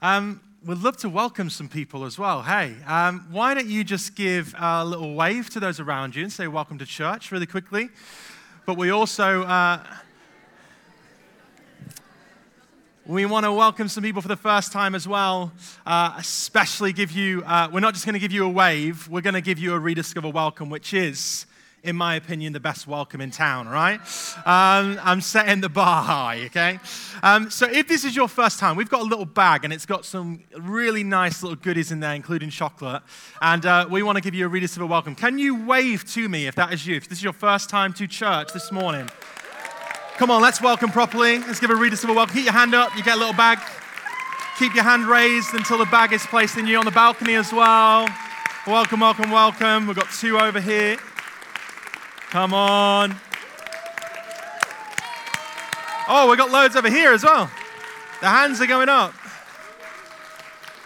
Um, we'd love to welcome some people as well. Hey, um, why don't you just give a little wave to those around you and say welcome to church really quickly? But we also. Uh, we want to welcome some people for the first time as well, uh, especially give you, uh, we're not just going to give you a wave, we're going to give you a rediscover welcome, which is in my opinion, the best welcome in town, right? Um, I'm setting the bar high, okay? Um, so if this is your first time, we've got a little bag and it's got some really nice little goodies in there, including chocolate. And uh, we want to give you a really civil welcome. Can you wave to me if that is you? If this is your first time to church this morning. Come on, let's welcome properly. Let's give a really civil welcome. Keep your hand up, you get a little bag. Keep your hand raised until the bag is placed in you on the balcony as well. Welcome, welcome, welcome. We've got two over here. Come on. Oh, we got loads over here as well. The hands are going up.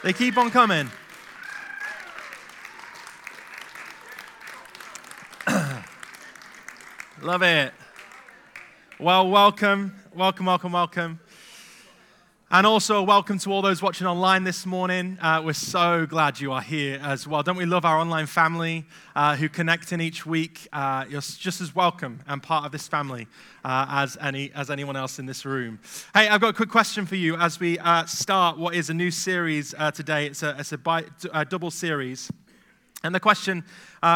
They keep on coming. Love it. Well, welcome, welcome, welcome, welcome. And also, welcome to all those watching online this morning. Uh, we're so glad you are here as well. Don't we love our online family uh, who connect in each week? Uh, you're just as welcome and part of this family uh, as, any, as anyone else in this room. Hey, I've got a quick question for you as we uh, start what is a new series uh, today. It's a, it's a, bi- a, double series. And the question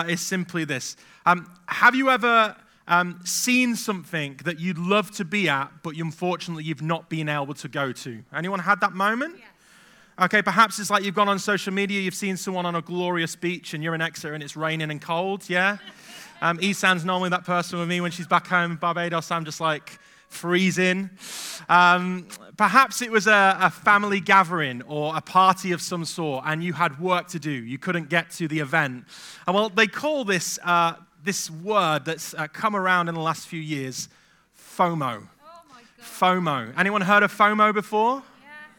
is simply this um, Have you ever um, seen something that you'd love to be at, but unfortunately you've not been able to go to? Anyone had that moment? Yes. Okay, perhaps it's like you've gone on social media, you've seen someone on a glorious beach, and you're in Exeter and it's raining and cold, yeah? Um, Esan's normally that person with me when she's back home in Barbados. I'm just like freezing. Um, perhaps it was a, a, family gathering or a party of some sort, and you had work to do. You couldn't get to the event. And well, they call this uh, this word that's uh, come around in the last few years FOMO. Oh FOMO. Anyone heard of FOMO before?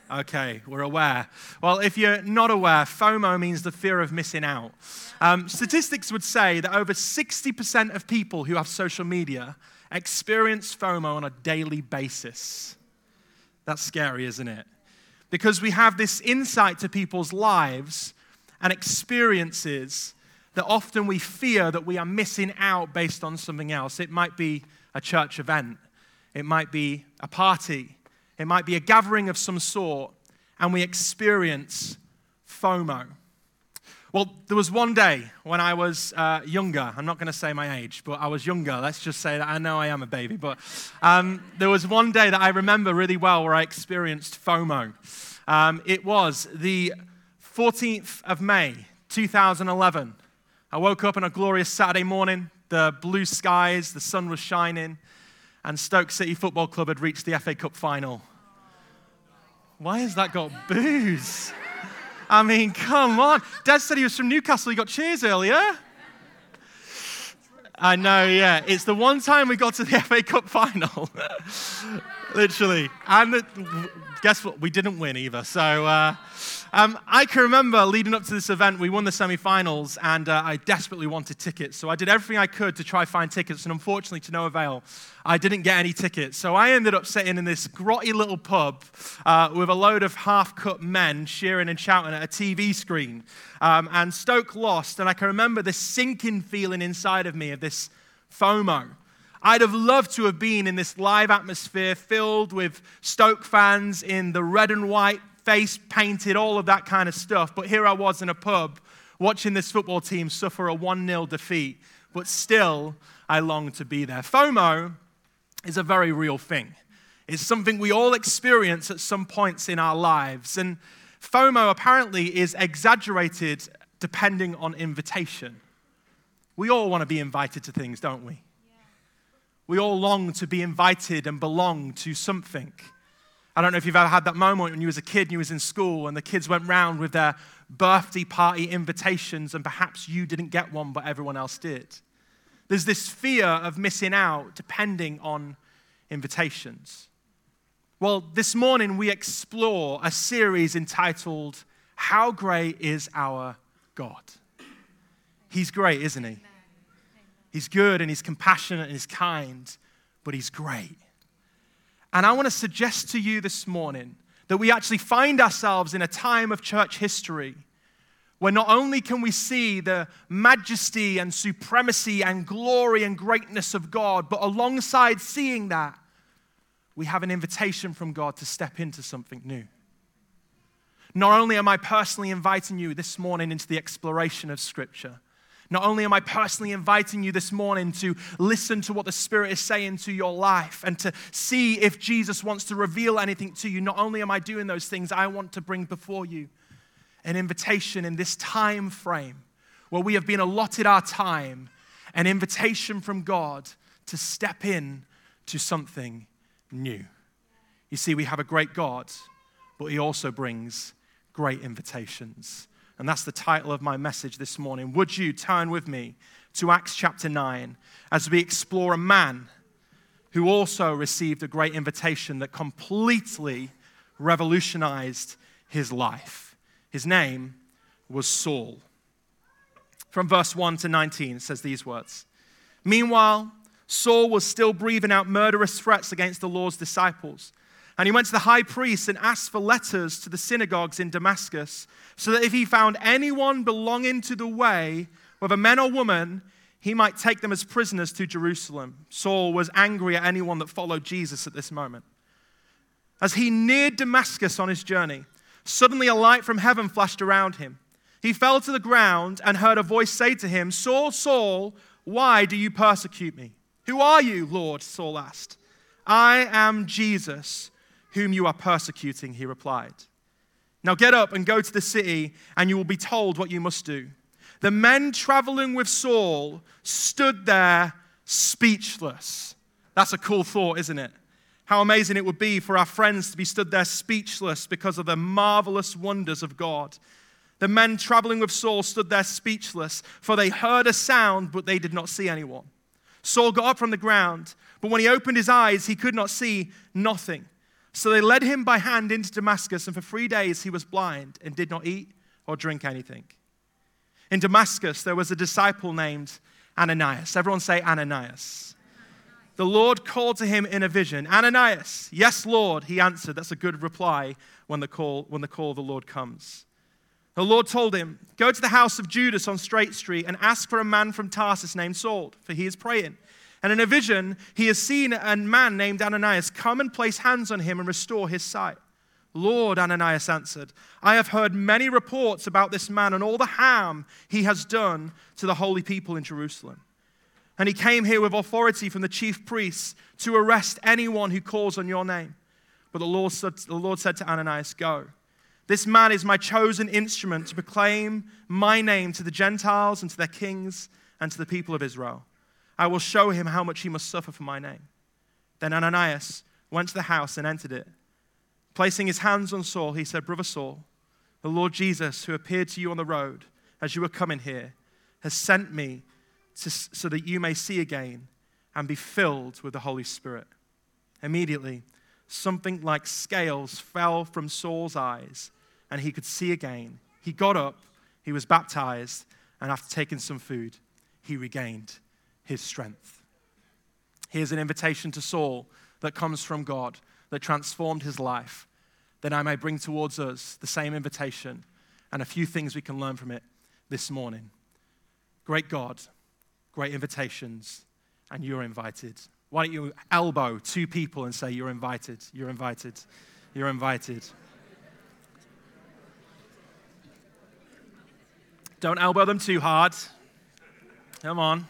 Okay, we're aware. Well, if you're not aware, FOMO means the fear of missing out. Um, statistics would say that over 60% of people who have social media experience FOMO on a daily basis. That's scary, isn't it? Because we have this insight to people's lives and experiences that often we fear that we are missing out based on something else. It might be a church event, it might be a party, it might be a gathering of some sort, and we experience FOMO. Well, there was one day when I was uh, younger. I'm not going to say my age, but I was younger. Let's just say that I know I am a baby. But um, there was one day that I remember really well where I experienced FOMO. Um, it was the 14th of May, 2011. I woke up on a glorious Saturday morning, the blue skies, the sun was shining, and Stoke City Football Club had reached the FA Cup final. Why has that got boos? I mean, come on. Dad said he was from Newcastle. He got cheers earlier. I know, yeah. It's the one time we got to the FA Cup final. Literally. And the, guess what? We didn't win either. So, uh, um, I can remember leading up to this event, we won the semi finals, and uh, I desperately wanted tickets. So I did everything I could to try find tickets, and unfortunately, to no avail, I didn't get any tickets. So I ended up sitting in this grotty little pub uh, with a load of half cut men cheering and shouting at a TV screen. Um, and Stoke lost, and I can remember this sinking feeling inside of me of this FOMO. I'd have loved to have been in this live atmosphere filled with Stoke fans in the red and white face painted, all of that kind of stuff. But here I was in a pub watching this football team suffer a 1 0 defeat, but still I longed to be there. FOMO is a very real thing. It's something we all experience at some points in our lives. And FOMO apparently is exaggerated depending on invitation. We all want to be invited to things, don't we? We all long to be invited and belong to something. I don't know if you've ever had that moment when you was a kid and you was in school and the kids went round with their birthday party invitations and perhaps you didn't get one but everyone else did. There's this fear of missing out depending on invitations. Well, this morning we explore a series entitled How Great is Our God? He's great, isn't he? He's good and he's compassionate and he's kind, but he's great. And I want to suggest to you this morning that we actually find ourselves in a time of church history where not only can we see the majesty and supremacy and glory and greatness of God, but alongside seeing that, we have an invitation from God to step into something new. Not only am I personally inviting you this morning into the exploration of Scripture, not only am I personally inviting you this morning to listen to what the Spirit is saying to your life and to see if Jesus wants to reveal anything to you, not only am I doing those things, I want to bring before you an invitation in this time frame where we have been allotted our time, an invitation from God to step in to something new. You see, we have a great God, but He also brings great invitations. And that's the title of my message this morning. Would you turn with me to Acts chapter 9 as we explore a man who also received a great invitation that completely revolutionized his life? His name was Saul. From verse 1 to 19, it says these words Meanwhile, Saul was still breathing out murderous threats against the Lord's disciples. And he went to the high priest and asked for letters to the synagogues in Damascus, so that if he found anyone belonging to the way, whether men or women, he might take them as prisoners to Jerusalem. Saul was angry at anyone that followed Jesus at this moment. As he neared Damascus on his journey, suddenly a light from heaven flashed around him. He fell to the ground and heard a voice say to him, Saul, Saul, why do you persecute me? Who are you, Lord? Saul asked. I am Jesus whom you are persecuting, he replied. Now get up and go to the city, and you will be told what you must do. The men traveling with Saul stood there speechless. That's a cool thought, isn't it? How amazing it would be for our friends to be stood there speechless because of the marvelous wonders of God. The men traveling with Saul stood there speechless, for they heard a sound, but they did not see anyone. Saul got up from the ground, but when he opened his eyes, he could not see nothing. So they led him by hand into Damascus, and for three days he was blind and did not eat or drink anything. In Damascus, there was a disciple named Ananias. Everyone say Ananias. The Lord called to him in a vision, Ananias. Yes, Lord, he answered. That's a good reply when the call, when the call of the Lord comes. The Lord told him, Go to the house of Judas on Straight Street and ask for a man from Tarsus named Saul, for he is praying. And in a vision, he has seen a man named Ananias come and place hands on him and restore his sight. Lord, Ananias answered, I have heard many reports about this man and all the harm he has done to the holy people in Jerusalem. And he came here with authority from the chief priests to arrest anyone who calls on your name. But the Lord said, the Lord said to Ananias, Go. This man is my chosen instrument to proclaim my name to the Gentiles and to their kings and to the people of Israel. I will show him how much he must suffer for my name. Then Ananias went to the house and entered it. Placing his hands on Saul, he said, Brother Saul, the Lord Jesus, who appeared to you on the road as you were coming here, has sent me to, so that you may see again and be filled with the Holy Spirit. Immediately, something like scales fell from Saul's eyes, and he could see again. He got up, he was baptized, and after taking some food, he regained his strength. Here's an invitation to Saul that comes from God that transformed his life, that I may bring towards us the same invitation and a few things we can learn from it this morning. Great God, great invitations, and you're invited. Why don't you elbow two people and say, You're invited, you're invited, you're invited. Don't elbow them too hard. Come on.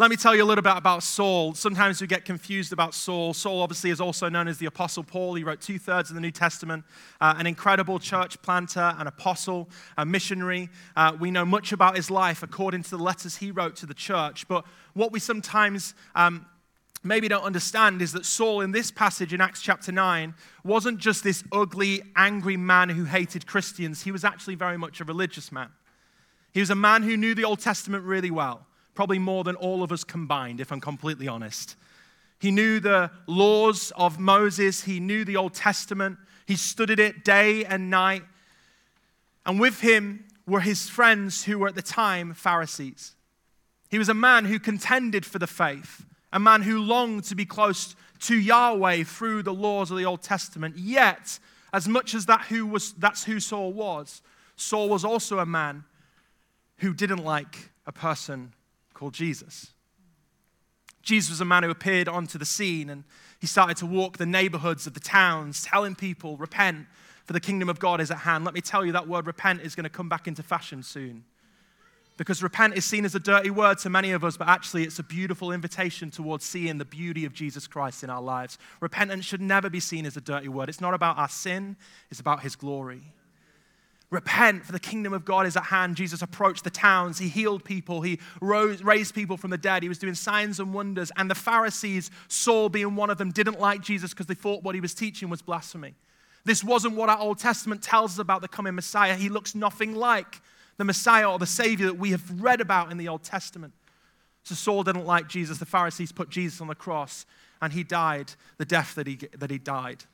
Let me tell you a little bit about Saul. Sometimes we get confused about Saul. Saul, obviously, is also known as the Apostle Paul. He wrote two thirds of the New Testament, uh, an incredible church planter, an apostle, a missionary. Uh, we know much about his life according to the letters he wrote to the church. But what we sometimes um, maybe don't understand is that Saul, in this passage in Acts chapter 9, wasn't just this ugly, angry man who hated Christians. He was actually very much a religious man. He was a man who knew the Old Testament really well probably more than all of us combined, if I'm completely honest. He knew the laws of Moses, he knew the Old Testament, he studied it day and night. And with him were his friends who were at the time Pharisees. He was a man who contended for the faith, a man who longed to be close to Yahweh through the laws of the Old Testament. Yet, as much as that who was, that's who Saul was, Saul was also a man who didn't like a person called Jesus. Jesus was a man who appeared onto the scene and he started to walk the neighborhoods of the towns, telling people, repent, for the kingdom of God is at hand. Let me tell you, that word repent is going to come back into fashion soon. Because repent is seen as a dirty word to many of us, but actually it's a beautiful invitation towards seeing the beauty of Jesus Christ in our lives. Repentance should never be seen as a dirty word. It's not about our sin, it's about his glory. Repent, for the kingdom of God is at hand. Jesus approached the towns. He healed people. He rose, raised people from the dead. He was doing signs and wonders. And the Pharisees, Saul being one of them, didn't like Jesus because they thought what he was teaching was blasphemy. This wasn't what our Old Testament tells us about the coming Messiah. He looks nothing like the Messiah or the Savior that we have read about in the Old Testament. So Saul didn't like Jesus. The Pharisees put Jesus on the cross, and he died the death that he, that he died.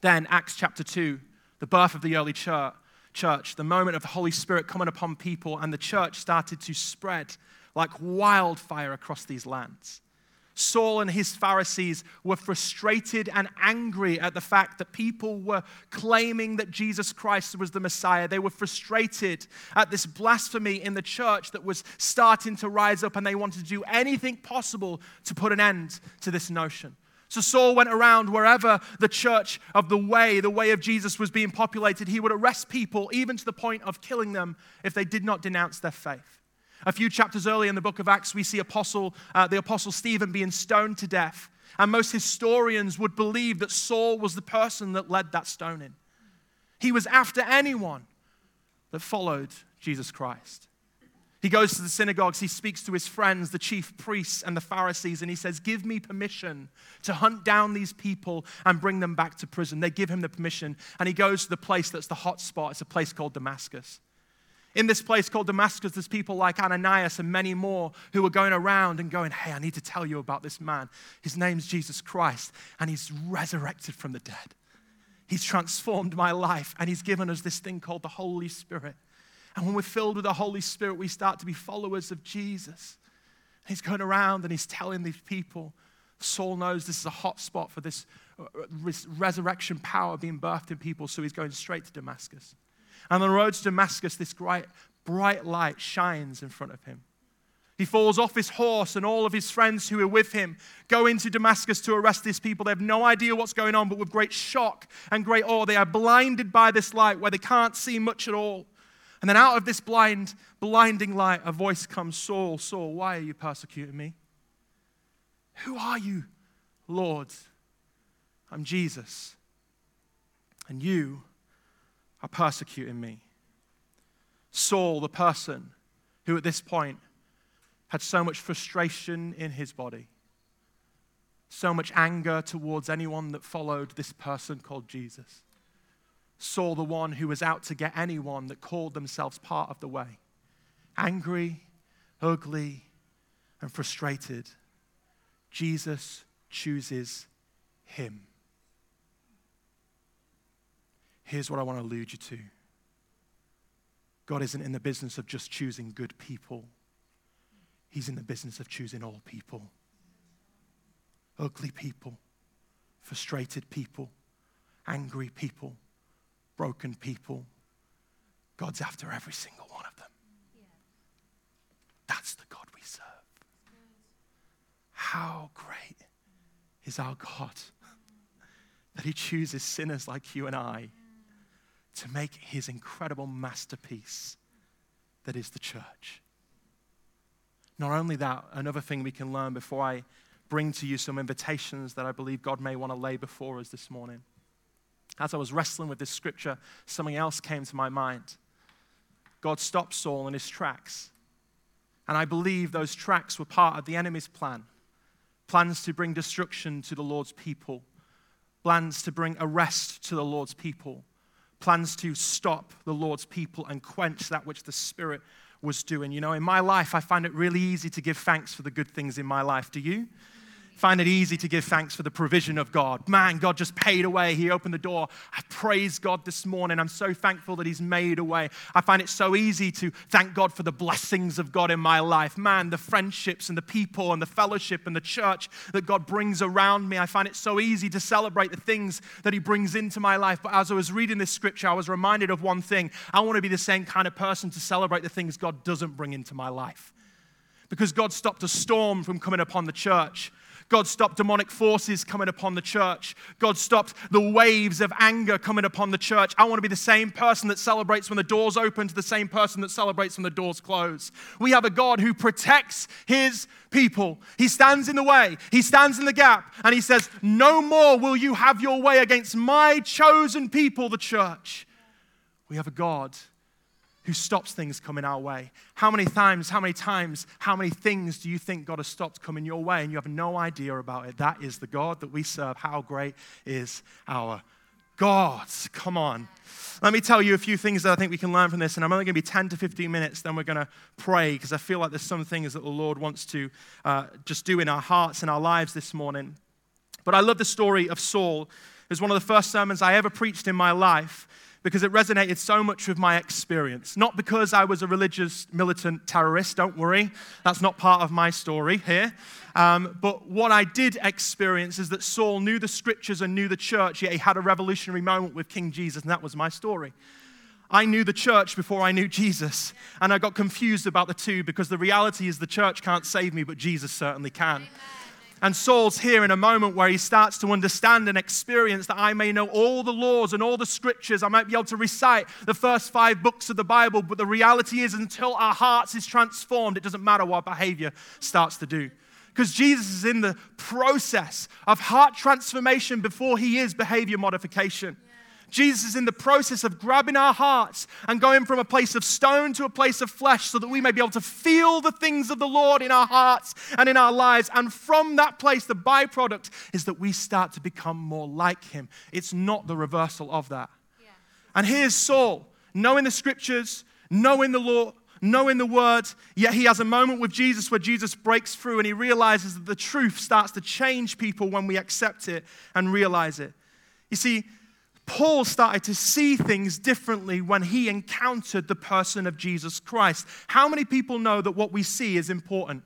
Then, Acts chapter 2, the birth of the early church church, the moment of the Holy Spirit coming upon people, and the church started to spread like wildfire across these lands. Saul and his Pharisees were frustrated and angry at the fact that people were claiming that Jesus Christ was the Messiah. They were frustrated at this blasphemy in the church that was starting to rise up, and they wanted to do anything possible to put an end to this notion. So Saul went around wherever the church of the way, the way of Jesus was being populated. He would arrest people, even to the point of killing them if they did not denounce their faith. A few chapters earlier in the book of Acts, we see apostle, uh, the apostle Stephen being stoned to death. And most historians would believe that Saul was the person that led that stoning. He was after anyone that followed Jesus Christ. He goes to the synagogues, he speaks to his friends, the chief priests and the Pharisees, and he says, Give me permission to hunt down these people and bring them back to prison. They give him the permission, and he goes to the place that's the hot spot. It's a place called Damascus. In this place called Damascus, there's people like Ananias and many more who are going around and going, Hey, I need to tell you about this man. His name's Jesus Christ, and he's resurrected from the dead. He's transformed my life, and he's given us this thing called the Holy Spirit. And when we're filled with the Holy Spirit, we start to be followers of Jesus. He's going around and he's telling these people. Saul knows this is a hot spot for this uh, resurrection power being birthed in people, so he's going straight to Damascus. And on the road to Damascus, this bright, bright light shines in front of him. He falls off his horse, and all of his friends who are with him go into Damascus to arrest these people. They have no idea what's going on, but with great shock and great awe, they are blinded by this light where they can't see much at all. And then out of this blind, blinding light, a voice comes Saul, Saul, why are you persecuting me? Who are you, Lord? I'm Jesus. And you are persecuting me. Saul, the person who at this point had so much frustration in his body, so much anger towards anyone that followed this person called Jesus saw the one who was out to get anyone that called themselves part of the way. Angry, ugly, and frustrated, Jesus chooses him. Here's what I want to allude you to God isn't in the business of just choosing good people, He's in the business of choosing all people. Ugly people, frustrated people, angry people, broken people. God's after every single one of them. That's the God we serve. How great is our God that He chooses sinners like you and I to make His incredible masterpiece that is the church. Not only that, another thing we can learn before I bring to you some invitations that I believe God may want to lay before us this morning as I was wrestling with this scripture, something else came to my mind. God stopped Saul in his tracks. And I believe those tracks were part of the enemy's plan plans to bring destruction to the Lord's people, plans to bring arrest to the Lord's people, plans to stop the Lord's people and quench that which the Spirit was doing. You know, in my life, I find it really easy to give thanks for the good things in my life. Do you? Find it easy to give thanks for the provision of God. Man, God just paid away. He opened the door. I praise God this morning. I'm so thankful that He's made a way. I find it so easy to thank God for the blessings of God in my life. Man, the friendships and the people and the fellowship and the church that God brings around me. I find it so easy to celebrate the things that He brings into my life. But as I was reading this scripture, I was reminded of one thing. I want to be the same kind of person to celebrate the things God doesn't bring into my life. Because God stopped a storm from coming upon the church God stopped demonic forces coming upon the church. God stopped the waves of anger coming upon the church. I want to be the same person that celebrates when the doors open to the same person that celebrates when the doors close. We have a God who protects his people. He stands in the way, he stands in the gap, and he says, No more will you have your way against my chosen people, the church. We have a God who stops things coming our way. How many times, how many times, how many things do you think God has stopped coming your way and you have no idea about it? That is the God that we serve. How great is our God? Come on. Let me tell you a few things that I think we can learn from this, and I'm only going to be 10 to 15 minutes, then we're going to pray because I feel like there's some things that the Lord wants to uh, just do in our hearts and our lives this morning. But I love the story of Saul. It was one of the first sermons I ever preached in my life because it resonated so much with my experience. Not because I was a religious militant terrorist, don't worry, that's not part of my story here. Um, but what I did experience is that Saul knew the scriptures and knew the church, yet he had a revolutionary moment with King Jesus, and that was my story. I knew the church before I knew Jesus, and I got confused about the two because the reality is the church can't save me, but Jesus certainly can. Amen. And Saul's here in a moment where he starts to understand and experience that I may know all the laws and all the scriptures. I might be able to recite the first five books of the Bible, but the reality is, until our hearts is transformed, it doesn't matter what behavior starts to do. Because Jesus is in the process of heart transformation before he is behavior modification. Jesus is in the process of grabbing our hearts and going from a place of stone to a place of flesh so that we may be able to feel the things of the Lord in our hearts and in our lives. And from that place, the byproduct is that we start to become more like Him. It's not the reversal of that. Yeah. And here's Saul, knowing the scriptures, knowing the law, knowing the word, yet he has a moment with Jesus where Jesus breaks through and he realizes that the truth starts to change people when we accept it and realize it. You see, Paul started to see things differently when he encountered the person of Jesus Christ. How many people know that what we see is important?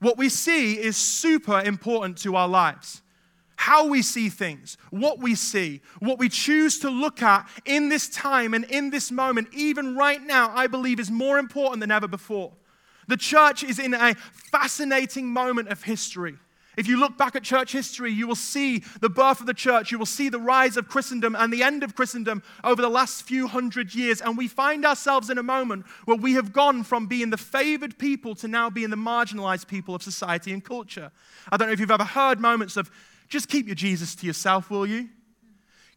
What we see is super important to our lives. How we see things, what we see, what we choose to look at in this time and in this moment, even right now, I believe is more important than ever before. The church is in a fascinating moment of history. If you look back at church history, you will see the birth of the church, you will see the rise of Christendom and the end of Christendom over the last few hundred years. And we find ourselves in a moment where we have gone from being the favored people to now being the marginalized people of society and culture. I don't know if you've ever heard moments of just keep your Jesus to yourself, will you?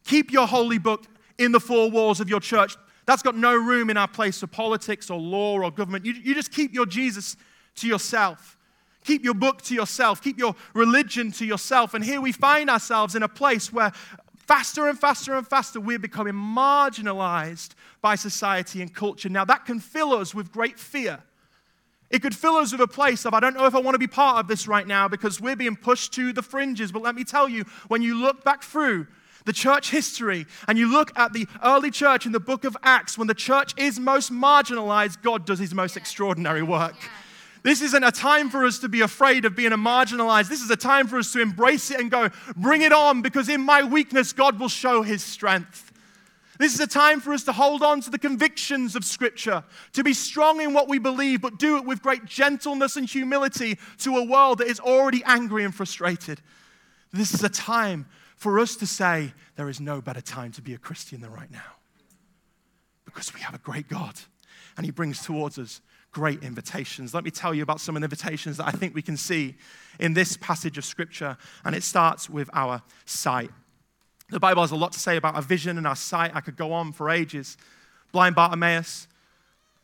Keep your holy book in the four walls of your church. That's got no room in our place for politics or law or government. You, you just keep your Jesus to yourself. Keep your book to yourself. Keep your religion to yourself. And here we find ourselves in a place where faster and faster and faster we're becoming marginalized by society and culture. Now, that can fill us with great fear. It could fill us with a place of, I don't know if I want to be part of this right now because we're being pushed to the fringes. But let me tell you, when you look back through the church history and you look at the early church in the book of Acts, when the church is most marginalized, God does his most extraordinary work. Yeah. This isn't a time for us to be afraid of being marginalized. This is a time for us to embrace it and go, bring it on, because in my weakness, God will show his strength. This is a time for us to hold on to the convictions of Scripture, to be strong in what we believe, but do it with great gentleness and humility to a world that is already angry and frustrated. This is a time for us to say, there is no better time to be a Christian than right now. Because we have a great God, and He brings towards us great invitations. Let me tell you about some of the invitations that I think we can see in this passage of Scripture, and it starts with our sight. The Bible has a lot to say about our vision and our sight. I could go on for ages. Blind Bartimaeus,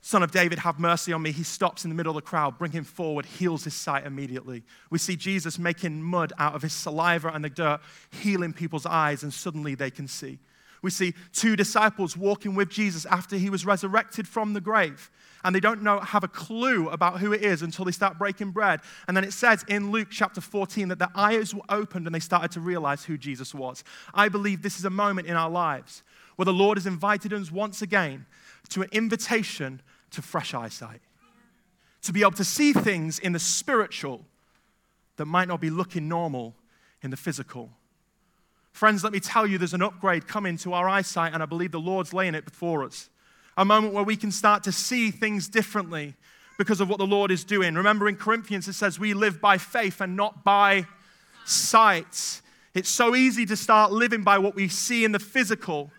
son of David, have mercy on me. He stops in the middle of the crowd, bring him forward, heals his sight immediately. We see Jesus making mud out of his saliva and the dirt, healing people's eyes, and suddenly they can see. We see two disciples walking with Jesus after he was resurrected from the grave. And they don't know, have a clue about who it is until they start breaking bread. And then it says in Luke chapter 14 that their eyes were opened and they started to realize who Jesus was. I believe this is a moment in our lives where the Lord has invited us once again to an invitation to fresh eyesight, to be able to see things in the spiritual that might not be looking normal in the physical. Friends, let me tell you, there's an upgrade coming to our eyesight, and I believe the Lord's laying it before us. A moment where we can start to see things differently because of what the Lord is doing. Remember in Corinthians, it says we live by faith and not by sight. It's so easy to start living by what we see in the physical.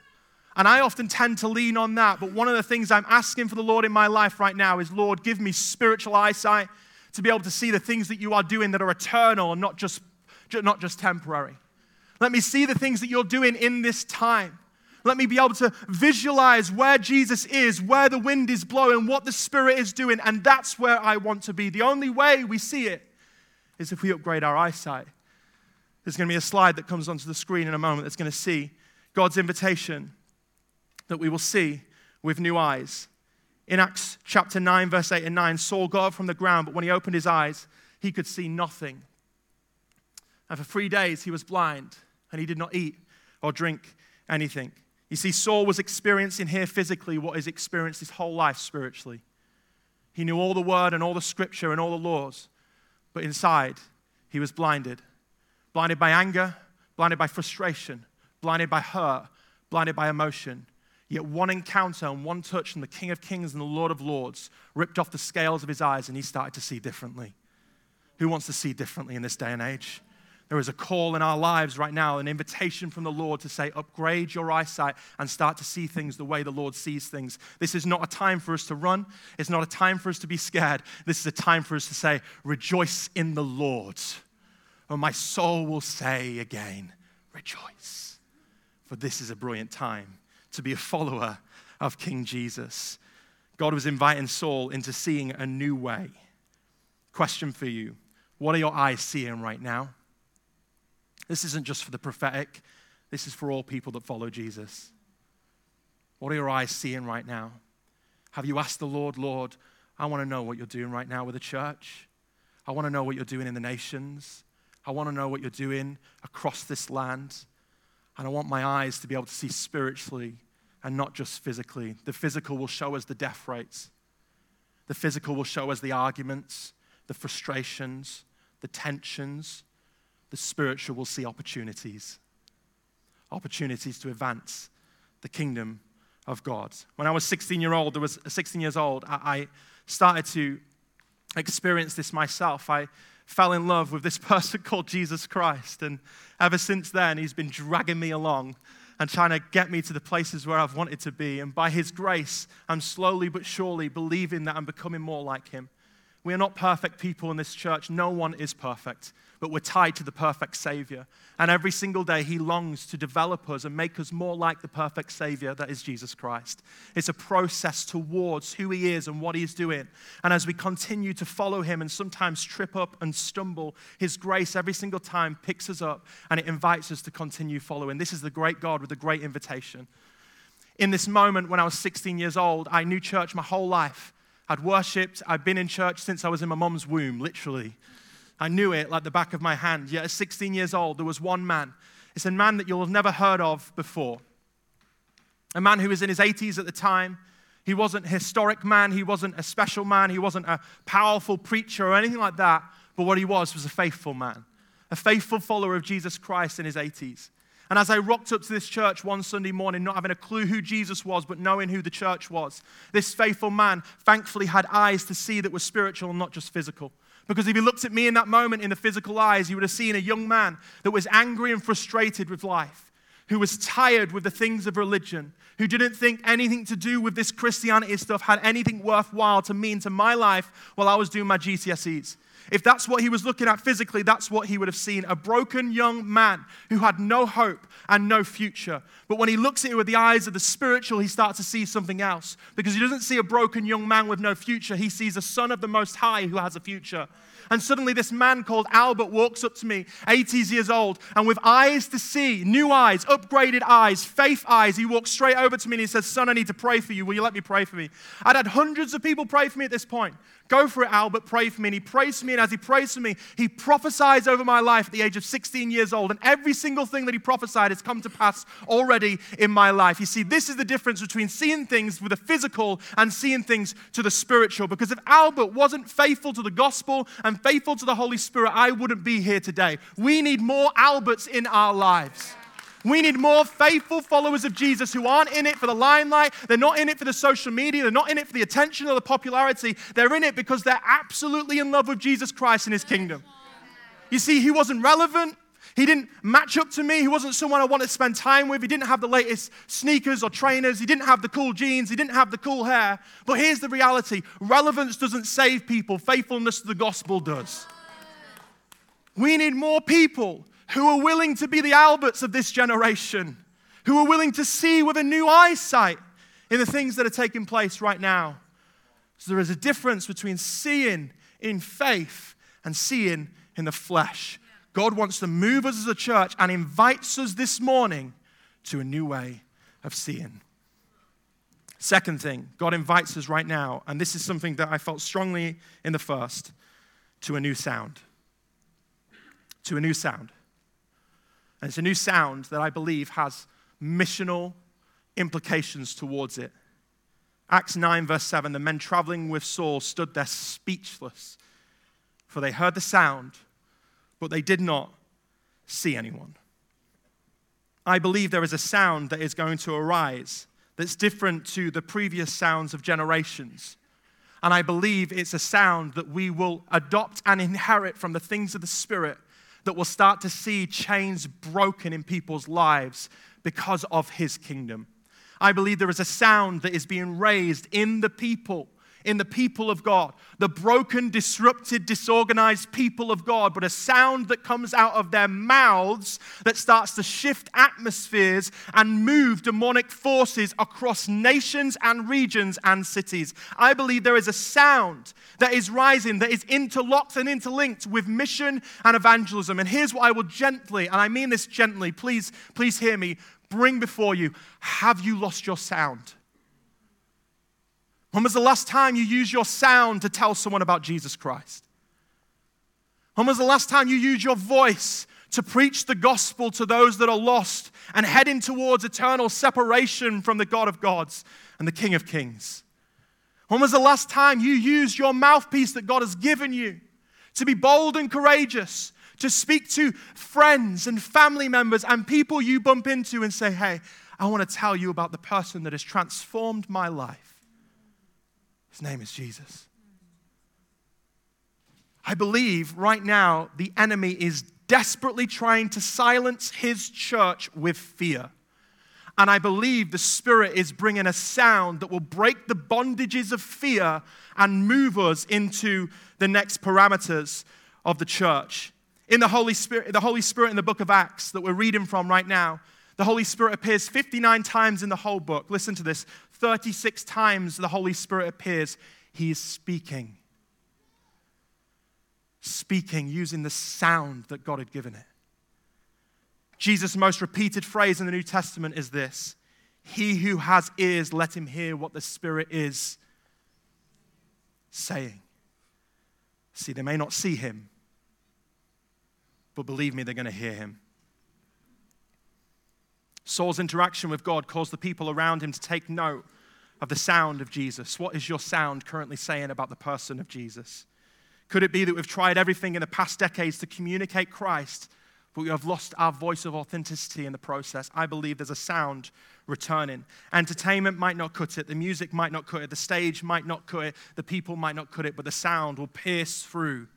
And I often tend to lean on that. But one of the things I'm asking for the Lord in my life right now is, Lord, give me spiritual eyesight to be able to see the things that you are doing that are eternal and not just, not just temporary. Let me see the things that you're doing in this time. Let me be able to visualize where Jesus is, where the wind is blowing, what the Spirit is doing, and that's where I want to be. The only way we see it is if we upgrade our eyesight. There's going to be a slide that comes onto the screen in a moment that's going to see God's invitation that we will see with new eyes. In Acts chapter 9, verse 8 and 9, Saul got up from the ground, but when he opened his eyes, he could see nothing. And for three days he was blind and he did not eat or drink anything. You see, Saul was experiencing here physically what he's experienced his whole life spiritually. He knew all the word and all the scripture and all the laws, but inside he was blinded. Blinded by anger, blinded by frustration, blinded by hurt, blinded by emotion. Yet one encounter and one touch from the King of Kings and the Lord of Lords ripped off the scales of his eyes and he started to see differently. Who wants to see differently in this day and age? There is a call in our lives right now, an invitation from the Lord to say, upgrade your eyesight and start to see things the way the Lord sees things. This is not a time for us to run. It's not a time for us to be scared. This is a time for us to say, rejoice in the Lord. Or my soul will say again, rejoice. For this is a brilliant time to be a follower of King Jesus. God was inviting Saul into seeing a new way. Question for you What are your eyes seeing right now? This isn't just for the prophetic, this is for all people that follow Jesus. What are your eyes seeing right now? Have you asked the Lord, Lord, I want to know what you're doing right now with the church? I want to know what you're doing in the nations. I want to know what you're doing across this land. And I want my eyes to be able to see spiritually and not just physically. The physical will show us the death rates, the physical will show us the arguments, the frustrations, the tensions, the spiritual will see opportunities opportunities to advance the kingdom of God. When I was 16 year old, there was uh, 16 years old, I started to experience this myself. I fell in love with this person called Jesus Christ, and ever since then, he's been dragging me along and trying to get me to the places where I've wanted to be. And by his grace, I'm slowly but surely believing that I'm becoming more like him. We are not perfect people in this church. No one is perfect but we're tied to the perfect Savior. And every single day, He longs to develop us and make us more like the perfect Savior that is Jesus Christ. It's a process towards who He is and what He is doing. And as we continue to follow Him and sometimes trip up and stumble, His grace every single time picks us up and it invites us to continue following. This is the great God with a great invitation. In this moment, when I was 16 years old, I knew church my whole life. I'd worshipped, I'd been in church since I was in my mom's womb, literally. I knew it like the back of my hand. Yet at 16 years old, there was one man. It's a man that you'll have never heard of before. A man who was in his 80s at the time. He wasn't a historic man. He wasn't a special man. He wasn't a powerful preacher or anything like that. But what he was was a faithful man, a faithful follower of Jesus Christ in his 80s. And as I rocked up to this church one Sunday morning, not having a clue who Jesus was, but knowing who the church was, this faithful man thankfully had eyes to see that were spiritual and not just physical. Because if he looked at me in that moment in the physical eyes, he would have seen a young man that was angry and frustrated with life, who was tired with the things of religion, who didn't think anything to do with this Christianity stuff had anything worthwhile to mean to my life while I was doing my GCSEs. If that's what he was looking at physically, that's what he would have seen a broken young man who had no hope and no future. But when he looks at it with the eyes of the spiritual, he starts to see something else because he doesn't see a broken young man with no future. He sees a son of the Most High who has a future. And suddenly, this man called Albert walks up to me, 80 years old, and with eyes to see, new eyes, upgraded eyes, faith eyes, he walks straight over to me and he says, Son, I need to pray for you. Will you let me pray for me? I'd had hundreds of people pray for me at this point. Go for it, Albert, pray for me. And he prays for me, and as he prays for me, he prophesies over my life at the age of 16 years old. And every single thing that he prophesied has come to pass already in my life. You see, this is the difference between seeing things with the physical and seeing things to the spiritual. Because if Albert wasn't faithful to the gospel and faithful to the Holy Spirit, I wouldn't be here today. We need more Alberts in our lives. We need more faithful followers of Jesus who aren't in it for the limelight. They're not in it for the social media. They're not in it for the attention or the popularity. They're in it because they're absolutely in love with Jesus Christ and his kingdom. You see, he wasn't relevant. He didn't match up to me. He wasn't someone I wanted to spend time with. He didn't have the latest sneakers or trainers. He didn't have the cool jeans. He didn't have the cool hair. But here's the reality relevance doesn't save people, faithfulness to the gospel does. We need more people who are willing to be the Alberts of this generation, who are willing to see with a new eyesight in the things that are taking place right now. So there is a difference between seeing in faith and seeing in the flesh. God wants to move us as a church and invites us this morning to a new way of seeing. Second thing, God invites us right now, and this is something that I felt strongly in the first, to a new sound. To a new sound. And it's a new sound that I believe has missional implications towards it. Acts 9, verse 7 the men traveling with Saul stood there speechless, for they heard the sound, but they did not see anyone. I believe there is a sound that is going to arise that's different to the previous sounds of generations. And I believe it's a sound that we will adopt and inherit from the things of the Spirit that will start to see chains broken in people's lives because of his kingdom. I believe there is a sound that is being raised in the people in the people of God, the broken, disrupted, disorganized people of God, but a sound that comes out of their mouths that starts to shift atmospheres and move demonic forces across nations and regions and cities. I believe there is a sound that is rising, that is interlocked and interlinked with mission and evangelism. And here's what I will gently, and I mean this gently, please, please hear me, bring before you. Have you lost your sound? When was the last time you used your sound to tell someone about Jesus Christ? When was the last time you used your voice to preach the gospel to those that are lost and heading towards eternal separation from the God of gods and the King of kings? When was the last time you used your mouthpiece that God has given you to be bold and courageous, to speak to friends and family members and people you bump into and say, Hey, I want to tell you about the person that has transformed my life? His name is Jesus. I believe right now the enemy is desperately trying to silence his church with fear. And I believe the Spirit is bringing a sound that will break the bondages of fear and move us into the next parameters of the church. In the Holy Spirit, the Holy Spirit in the book of Acts that we're reading from right now, the Holy Spirit appears 59 times in the whole book. Listen to this 36 times the Holy Spirit appears. He is speaking. Speaking using the sound that God had given it. Jesus' most repeated phrase in the New Testament is this He who has ears, let him hear what the Spirit is saying. See, they may not see him, but believe me, they're going to hear him. Saul's interaction with God caused the people around him to take note of the sound of Jesus. What is your sound currently saying about the person of Jesus? Could it be that we've tried everything in the past decades to communicate Christ, but we have lost our voice of authenticity in the process? I believe there's a sound returning. Entertainment might not cut it, the music might not cut it, the stage might not cut it, the people might not cut it, but the sound will pierce through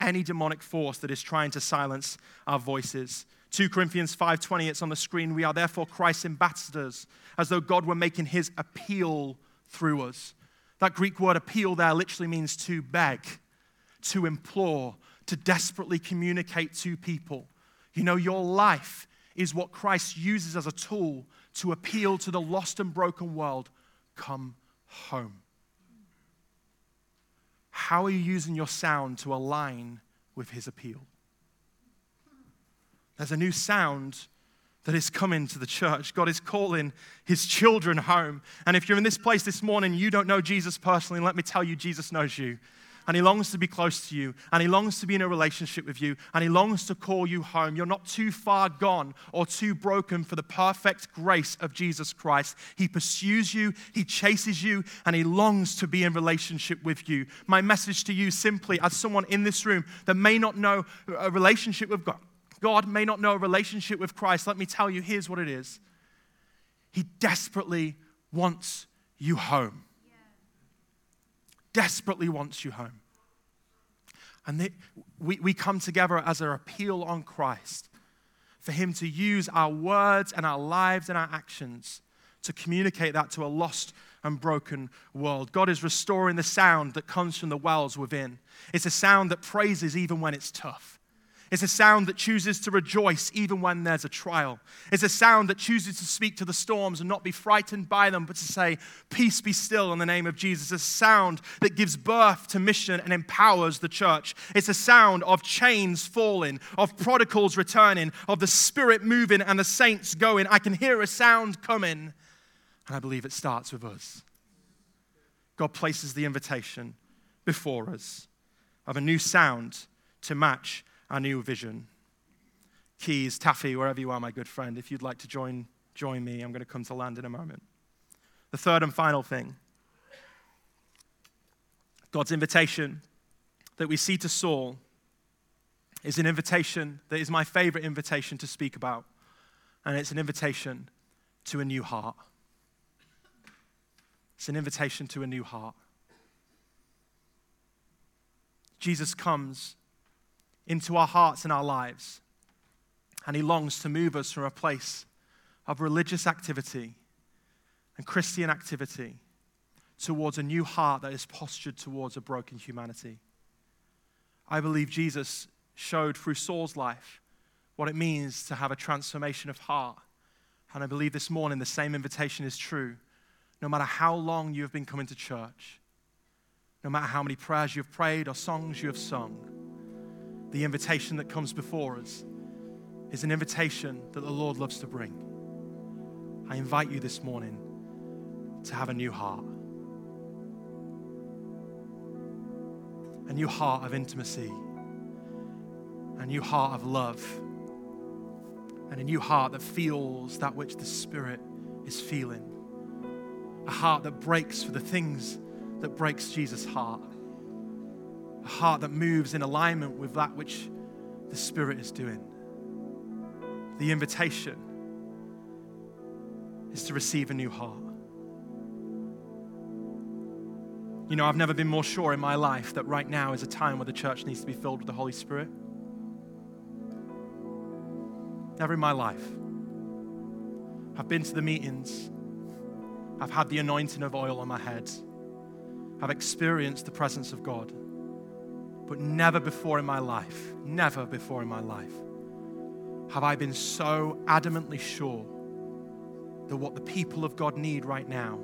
any demonic force that is trying to silence our voices. 2 Corinthians 5:20 it's on the screen we are therefore Christ's ambassadors as though God were making his appeal through us. That Greek word appeal there literally means to beg, to implore, to desperately communicate to people. You know, your life is what Christ uses as a tool to appeal to the lost and broken world come home. How are you using your sound to align with his appeal? There's a new sound that is coming to the church. God is calling his children home. And if you're in this place this morning, you don't know Jesus personally, let me tell you, Jesus knows you and He longs to be close to you, and He longs to be in a relationship with you, and He longs to call you home. You're not too far gone or too broken for the perfect grace of Jesus Christ. He pursues you, He chases you, and He longs to be in relationship with you. My message to you simply, as someone in this room that may not know a relationship with God, God may not know a relationship with Christ, let me tell you, here's what it is He desperately wants you home desperately wants you home. And we, we come together as an appeal on Christ for Him to use our words and our lives and our actions to communicate that to a lost and broken world. God is restoring the sound that comes from the wells within. It's a sound that praises even when it's tough. It's a sound that chooses to rejoice even when there's a trial. It's a sound that chooses to speak to the storms and not be frightened by them, but to say, Peace be still in the name of Jesus. It's a sound that gives birth to mission and empowers the church. It's a sound of chains falling, of prodigals returning, of the Spirit moving and the saints going. I can hear a sound coming, and I believe it starts with us. God places the invitation before us of a new sound to match our new vision. Keys, Taffy, wherever you are, my good friend, if you'd like to join, join me, I'm going to come to land in a moment. The third and final thing God's invitation that we see to Saul is an invitation that is my favorite invitation to speak about, and it's an invitation to a new heart. It's an invitation to a new heart. Jesus comes into our hearts and our lives. And He longs to move us from a place of religious activity and Christian activity towards a new heart that is postured towards a broken humanity. I believe Jesus showed through Saul's life what it means to have a transformation of heart. And I believe this morning the same invitation is true. No matter how long you have been coming to church, no matter how many prayers you have prayed or songs you have sung, the invitation that comes before us is an invitation that the Lord loves to bring. I invite you this morning to have a new heart. A new heart of intimacy, a new heart of love, and a new heart that feels that which the Spirit is feeling. A heart that breaks for the things that breaks Jesus' heart a heart that moves in alignment with that which the Spirit is doing. The invitation is to receive a new heart. You know, I've never been more sure in my life that right now is a time where the church needs to be filled with the Holy Spirit. Never in my life. I've been to the meetings, I've had the anointing of oil on my head, I've experienced the presence of God. But never before in my life, never before in my life, have I been so adamantly sure that what the people of God need right now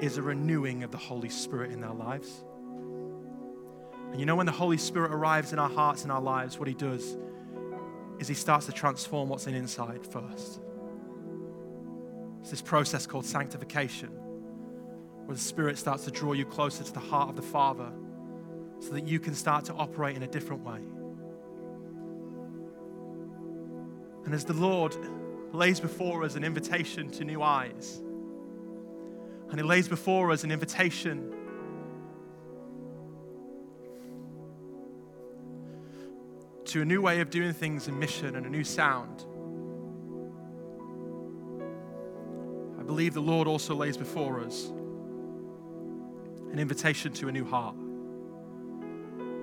is a renewing of the Holy Spirit in their lives. And you know, when the Holy Spirit arrives in our hearts and our lives, what He does is He starts to transform what's in inside first. It's this process called sanctification, where the Spirit starts to draw you closer to the heart of the Father so that you can start to operate in a different way. And as the Lord lays before us an invitation to new eyes, and He lays before us an invitation to a new way of doing things in mission and a new sound. I believe the Lord also lays before us an invitation to a new heart.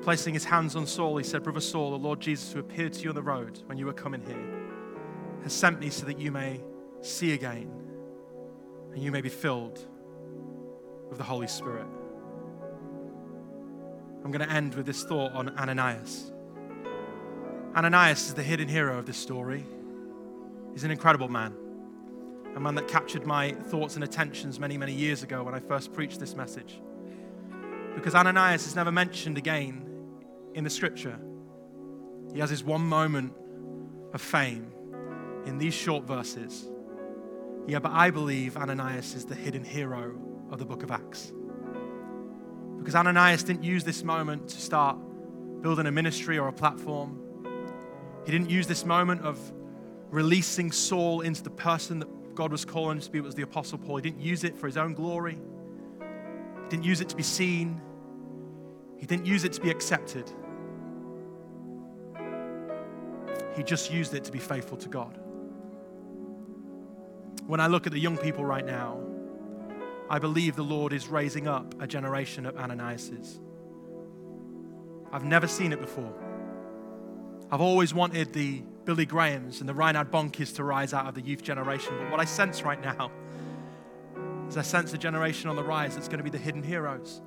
Placing his hands on Saul, he said, Brother Saul, the Lord Jesus, who appeared to you on the road when you were coming here, has sent me so that you may see again and you may be filled with the Holy Spirit. I'm going to end with this thought on Ananias. Ananias is the hidden hero of this story. He's an incredible man, a man that captured my thoughts and attentions many, many years ago when I first preached this message. Because Ananias is never mentioned again in the scripture. He has his one moment of fame in these short verses. Yeah, but I believe Ananias is the hidden hero of the book of Acts. Because Ananias didn't use this moment to start building a ministry or a platform. He didn't use this moment of releasing Saul into the person that God was calling to be, it was the Apostle Paul. He didn't use it for his own glory. He didn't use it to be seen. He didn't use it to be accepted. He just used it to be faithful to God. When I look at the young people right now, I believe the Lord is raising up a generation of Ananiases. I've never seen it before. I've always wanted the Billy Grahams and the Reinhard Bonnkes to rise out of the youth generation, but what I sense right now is I sense a generation on the rise that's going to be the hidden heroes.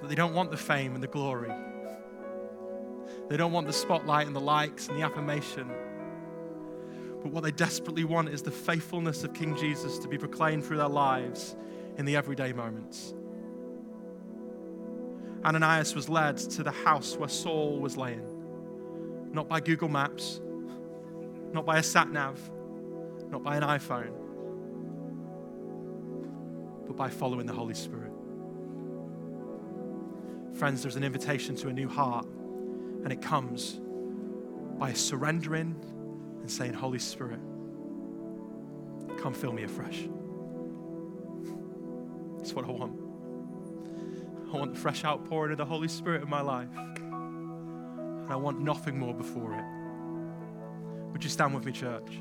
That they don't want the fame and the glory. They don't want the spotlight and the likes and the affirmation. But what they desperately want is the faithfulness of King Jesus to be proclaimed through their lives in the everyday moments. Ananias was led to the house where Saul was laying, not by Google Maps, not by a sat nav, not by an iPhone, but by following the Holy Spirit. Friends, there's an invitation to a new heart, and it comes by surrendering and saying, Holy Spirit, come fill me afresh. That's what I want. I want the fresh outpouring of the Holy Spirit in my life. And I want nothing more before it. Would you stand with me, church?